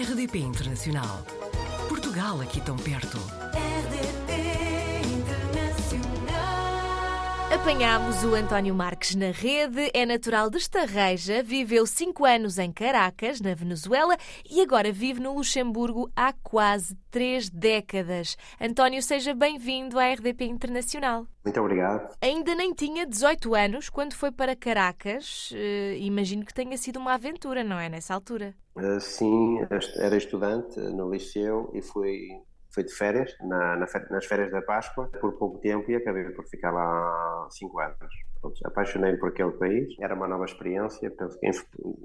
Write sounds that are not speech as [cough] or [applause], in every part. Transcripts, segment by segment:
RDP Internacional. Portugal aqui tão perto. Apanhámos o António Marques na rede, é natural de Estarreja, viveu cinco anos em Caracas, na Venezuela, e agora vive no Luxemburgo há quase três décadas. António, seja bem-vindo à RDP Internacional. Muito obrigado. Ainda nem tinha 18 anos quando foi para Caracas. Uh, imagino que tenha sido uma aventura, não é? Nessa altura. Uh, sim, era estudante no liceu e fui fui de férias, na, na, nas férias da Páscoa, por pouco tempo e acabei por ficar lá cinco anos. Apaixonei-me por aquele país, era uma nova experiência. Penso que em,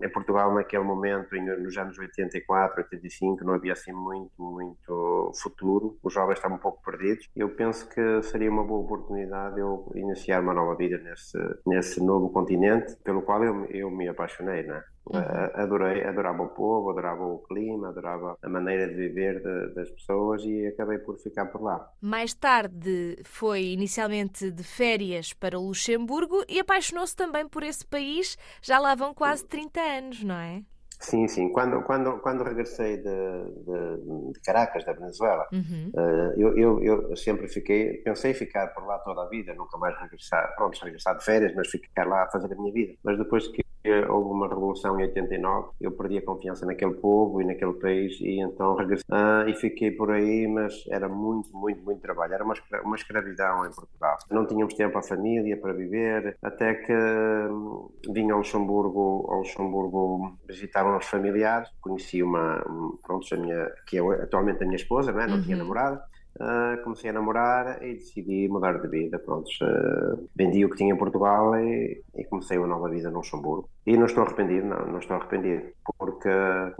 em, Portugal, naquele momento, nos anos 84, 85, não havia assim muito, muito futuro. Os jovens estavam um pouco perdidos. Eu penso que seria uma boa oportunidade eu iniciar uma nova vida nesse, nesse novo continente, pelo qual eu, eu me apaixonei, né? Uhum. Adorei, adorava o povo, adorava o clima, adorava a maneira de viver de, das pessoas e acabei por ficar por lá. Mais tarde foi inicialmente de férias para o Luxemburgo e apaixonou-se também por esse país. Já lá vão quase 30 anos, não é? Sim, sim. Quando, quando, quando regressei de, de, de Caracas, da Venezuela, uhum. uh, eu, eu, eu, sempre fiquei, pensei ficar por lá toda a vida, nunca mais regressar, pronto, regressar de férias, mas ficar lá a fazer a minha vida. Mas depois que houve uma revolução em 89, eu perdi a confiança naquele povo e naquele país e então regressei uh, e fiquei por aí, mas era muito, muito, muito trabalho. Era uma, uma escravidão em Portugal. Não tínhamos tempo à família para viver, até que um, vim ao Luxemburgo, ao Luxemburgo visitar uns familiares, conheci uma, um, pronto, a minha, que é atualmente a minha esposa, não, é? não uhum. tinha namorada, Uh, comecei a namorar e decidi mudar de vida. Pronto, uh, vendi o que tinha em Portugal e, e, comecei uma nova vida no Luxemburgo. E não estou arrependido, não, não estou arrependido, porque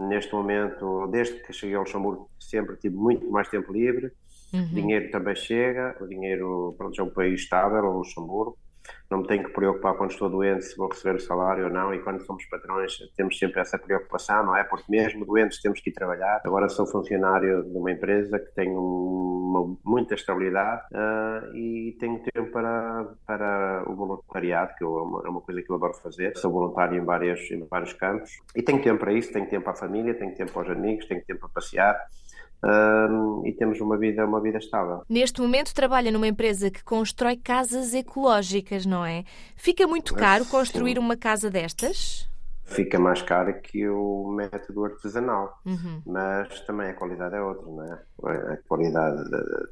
neste momento, desde que cheguei ao Luxemburgo, sempre tive muito mais tempo livre. Uhum. Dinheiro também chega, o dinheiro, pronto, é um país estável, o Luxemburgo não me tenho que preocupar quando estou doente se vou receber o salário ou não, e quando somos patrões temos sempre essa preocupação, não é? Porque mesmo doentes temos que ir trabalhar. Agora sou funcionário de uma empresa que tem uma, muita estabilidade uh, e tenho tempo para, para o voluntariado, que eu, é, uma, é coisa que eu adoro fazer. Sou voluntário em, várias, em vários campos e tenho tempo para isso, tenho tempo à família, tenho tempo aos amigos, tenho tempo para passear e temos uma vida, uma vida estável. Neste momento trabalha numa empresa que constrói casas ecológicas, não é? Fica muito caro construir uma casa destas? Fica mais caro que o método artesanal, uhum. mas também a qualidade é outra, não é? A qualidade de,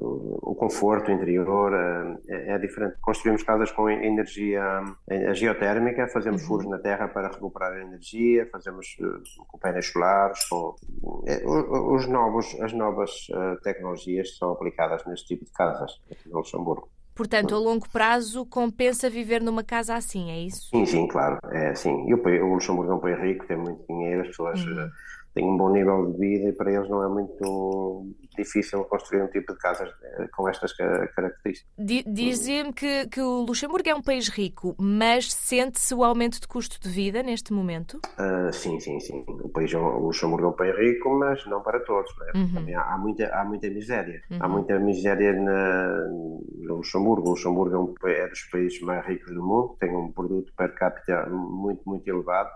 o conforto interior é, é, diferente. Construímos casas com energia a geotérmica, fazemos uhum. furos na terra para recuperar a energia, fazemos uh, com painéis solares, com, os novos, as novas tecnologias são aplicadas neste tipo de casas aqui no Luxemburgo. Portanto, a longo prazo compensa viver numa casa assim, é isso? Sim, sim, claro. É assim. E o, o Luxemburgo é um país rico, tem muito dinheiro, as pessoas uhum. Têm um bom nível de vida e para eles não é muito difícil construir um tipo de casas eh, com estas características. Dizia-me que, que o Luxemburgo é um país rico, mas sente-se o aumento de custo de vida neste momento? Uh, sim, sim, sim. O, país, o Luxemburgo é um país rico, mas não para todos. É? Uhum. Também há, há, muita, há muita miséria. Uhum. Há muita miséria na, no Luxemburgo. O Luxemburgo é, um, é dos países mais ricos do mundo, tem um produto per capita muito, muito elevado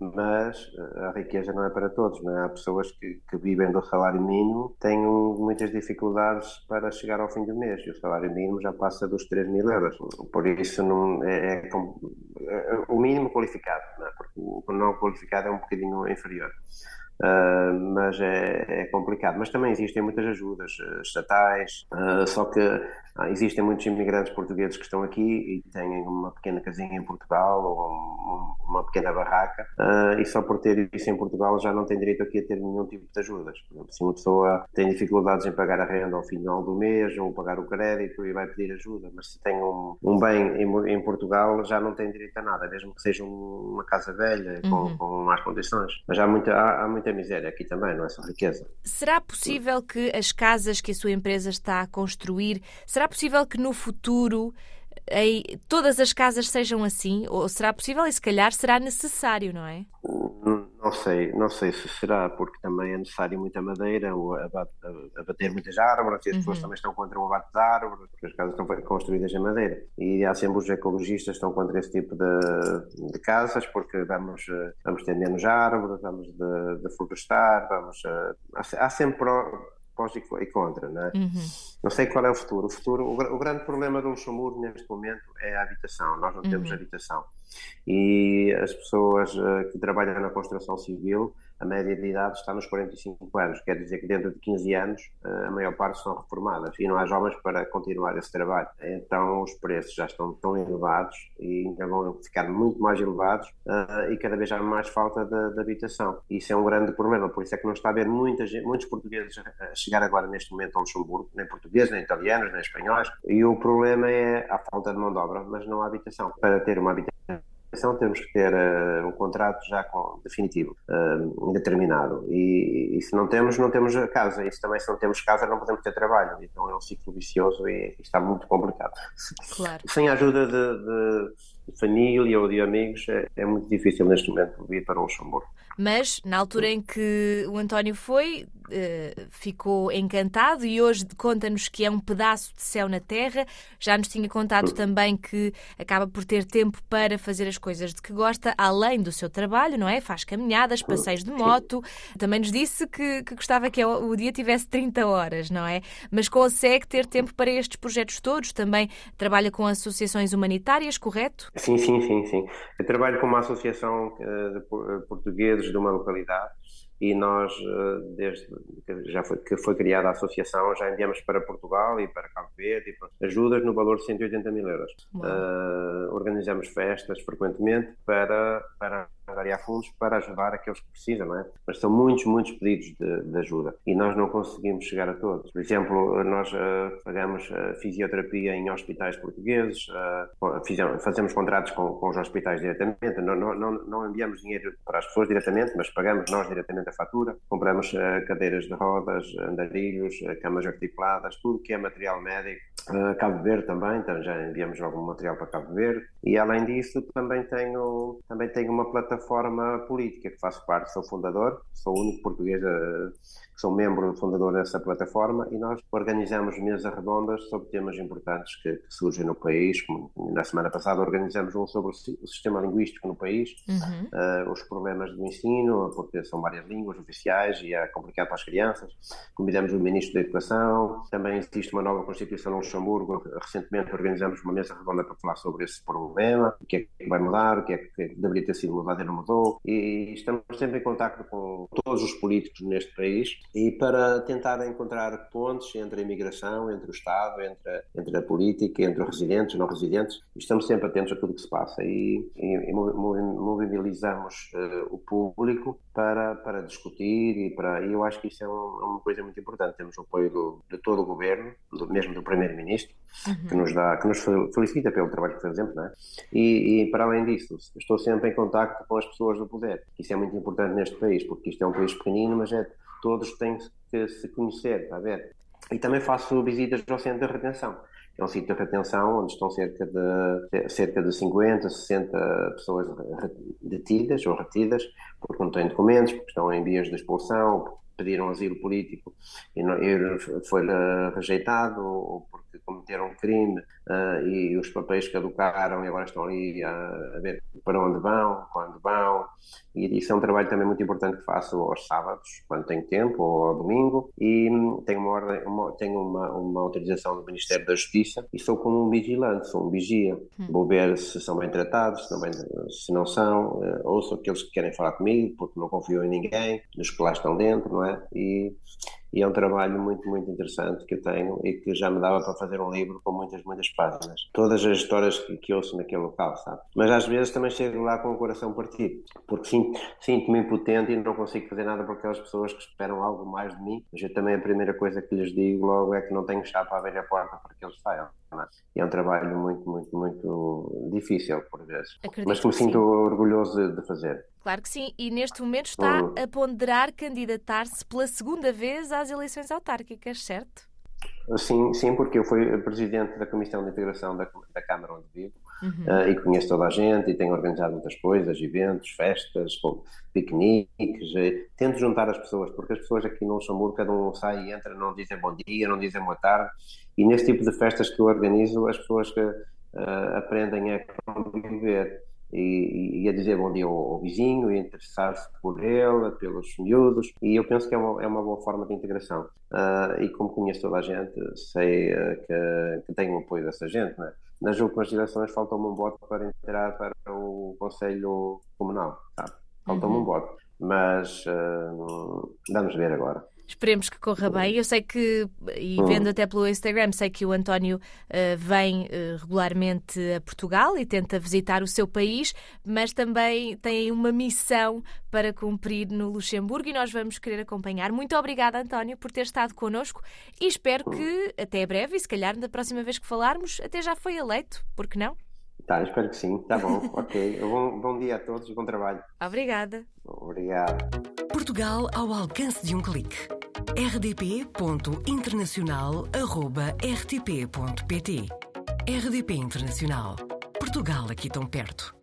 mas eh, a riqueza não é para todos. Não é? Há pessoas que, que vivem do salário mínimo têm muitas dificuldades para chegar ao fim do mês e o salário mínimo já passa dos 3 mil euros. Por isso, não, é, é, é o mínimo qualificado, não é? porque o não qualificado é um bocadinho inferior. Uh, mas é, é, complicado. Mas também existem muitas ajudas uh, estatais, uh, só que existem muitos imigrantes portugueses que estão aqui e têm uma pequena casinha em Portugal ou um, uma pequena barraca e só por ter isso em Portugal já não tem direito aqui a ter nenhum tipo de ajudas. Por exemplo, se uma pessoa tem dificuldades em pagar a renda ao final do mês ou pagar o crédito e vai pedir ajuda, mas se tem um, um bem em, em, Portugal já não tem direito a nada, mesmo que seja uma casa velha com, uhum. com más condições. Mas há muita, há, há muita miséria aqui também, não é só riqueza. Será possível que as casas que a sua empresa está a construir, será possível que no futuro em, todas as casas sejam assim? Ou será possível e se calhar será necessário, não é? Não Não sei, não sei se será, porque também é necessário muita madeira, abater muitas árvores, e as pessoas uhum. também estão contra o abate de árvores, porque as casas estão construídas em madeira. E há sempre os ecologistas estão contra esse tipo de, de casas, porque vamos, eh, vamos ter menos árvores, vamos deflorestar, vamos. Eh, há sempre e contra, não é? Uhum. Não sei qual é o futuro. O futuro, o, o, grande problema do Luxemburgo neste momento é a habitação. Nós não temos uhum. habitação. E as pessoas uh, que trabalham na construção civil a média de idade está nos 45 anos, quer dizer que dentro de 15 anos eh, a maior parte são reformadas e não há jovens para continuar esse trabalho. Então os preços já estão tão elevados e ainda vão ficar muito mais elevados uh, e cada vez há mais falta de, de, habitação. Isso é um grande problema, por isso é que não está a haver muitas, muitos portugueses a chegar agora neste momento ao Luxemburgo, nem portugueses, nem italianos, nem espanhóis, e o problema é a falta de mão de obra, mas não há habitação. Para ter uma habitação temos que ter uh, um contrato já com, definitivo, uh, indeterminado. E, e, se não temos, não temos casa. E se também se não temos casa, não podemos ter trabalho. Então é um ciclo vicioso e, e está muito complicado. Claro. Sem a ajuda de, de família ou de amigos, é, é, muito difícil neste momento vir para o Luxemburgo. Mas na altura em que o António foi, uh, ficou encantado e hoje conta-nos que é um pedaço de céu na terra. Já nos tinha contado também que acaba por ter tempo para fazer as coisas de que gosta, além do seu trabalho, não é? Faz caminhadas, passeios de moto. Também nos disse que, que gostava que o dia tivesse 30 horas, não é? Mas consegue ter tempo para estes projetos todos. Também trabalha com associações humanitárias, correto? Sim, sim, sim, sim. Eu trabalho com uma associação eh, de portugueses de uma localidade e nós, eh, desde que já foi, que foi criada a associação, já enviamos para Portugal e para Cabo Verde ajudas no valor de 180 mil euros. Uh, organizamos festas frequentemente para, para angariar fundos para ajudar aqueles que precisam, não é? Mas são muitos, muitos pedidos de, de ajuda e nós não conseguimos chegar a todos. Por exemplo, nós uh, pagamos uh, fisioterapia em hospitais portugueses, uh, fizemos, fazemos contratos com, com os hospitais diretamente, não, não, não, não, enviamos dinheiro para as pessoas diretamente, mas pagamos nós diretamente a fatura, compramos cadeiras de rodas, andarilhos, camas articuladas, tudo que é material médico. Cabo Verde também, então já enviamos algum material para Cabo Verde e além disso também tenho, também tenho uma plataforma plataforma política que faço parte, sou fundador, sou o único português a, sou membro fundador dessa plataforma e nós organizamos mesas redondas sobre temas importantes que, que surgem no país. Como na semana passada organizamos um sobre o sistema linguístico no país, uhum. uh, os problemas do ensino, porque são várias línguas oficiais e é complicado para as crianças. Convidamos o Ministro da Educação, também existe uma nova Constituição no Luxemburgo. Recentemente organizamos uma mesa redonda para falar sobre esse problema, o que é que vai mudar, o que é que deveria ter sido mudado e não mudou. E estamos sempre em contato com todos os políticos neste país e para tentar encontrar pontes entre a imigração, entre o Estado, entre a, entre a política, entre os residentes, não residentes. Estamos sempre atentos a tudo o que se passa e, e, e mobilizamos uh, o público para, para discutir e para e eu acho que isso é, um, é uma coisa muito importante. Temos o apoio do, de todo o governo, do, mesmo do primeiro-ministro, uhum. que nos dá, que nos felicita pelo trabalho que fazemos, não é? E, e para além disso, estou sempre em contacto com as pessoas do poder. Isso é muito importante neste país, porque isto é um país pequenino, mas é todos têm que se conhecer, está a ver? E também faço visitas ao centro de retenção. É um sítio de retenção onde estão cerca de, cerca de 50, 60 pessoas detidas ou retidas porque não têm documentos, porque estão em vias de expulsão, pediram asilo político e, não, foi rejeitado ou porque cometeram um crime uh, e os papéis caducaram e agora estão ali a, a, ver para onde vão, quando vão. E isso é um trabalho também muito importante que faço aos sábados, quando tenho tempo, ou ao domingo. E hum, tenho uma, ordem, uma, tenho uma, uma autorização do Ministério da Justiça e sou como um vigilante, sou um vigia. Hum. Vou ver se são bem tratados, se não, bem, se não são, uh, ouço aqueles que querem falar comigo porque não confio em ninguém, nos que lá estão dentro, não é? E e é um trabalho muito, muito interessante que eu tenho e que já me dava para fazer um livro com muitas, muitas páginas. Todas as histórias que, que ouço naquele local, sabe? Mas às vezes também chego lá com o coração partido, porque sinto, sinto-me impotente e não consigo fazer nada por aquelas pessoas que esperam algo mais de mim. Mas eu também a primeira coisa que lhes digo logo é que não tenho chá para abrir a porta para que eles saiam. É? E é um trabalho muito, muito, muito difícil por vezes, Acredito mas que me sinto sim. orgulhoso de, fazer. Claro que sim, e neste momento está hum. a ponderar candidatar-se pela segunda vez às eleições autárquicas, certo? Sim, sim, porque eu fui presidente da Comissão de Integração da, da Câmara onde vivo uhum. uh, e conheço toda a gente e tenho organizado muitas coisas, eventos, festas, piqueniques, tento juntar as pessoas, porque as pessoas aqui no Luxemburgo, cada um sai e entra, não dizem bom dia, não dizem boa tarde, e nesse tipo de festas que eu organizo, as pessoas que uh, aprendem a conviver e, e, a dizer bom dia ao, ao vizinho, e interessar-se por ele, pelos miúdos, e eu penso que é uma, é uma boa forma de integração. Uh, e como conheço toda a gente, sei uh, que, que tenho o apoio dessa gente. Né? Nas últimas eleições faltou-me um voto para entrar para o Conselho Comunal, sabe? Faltou-me uhum. um voto, mas uh, vamos ver agora. Esperemos que corra bem. Eu sei que, e vendo até pelo Instagram, sei que o António uh, vem uh, regularmente a Portugal e tenta visitar o seu país, mas também tem uma missão para cumprir no Luxemburgo e nós vamos querer acompanhar. Muito obrigada, António, por ter estado connosco e espero que até breve e se calhar da próxima vez que falarmos até já foi eleito, porque não? Tá, espero que sim. Tá bom, [laughs] ok. Bom, bom dia a todos e bom trabalho. Obrigada. Obrigado. Portugal ao alcance de um clique. rdp.internacional.rtp.pt RDP Internacional. Portugal aqui tão perto.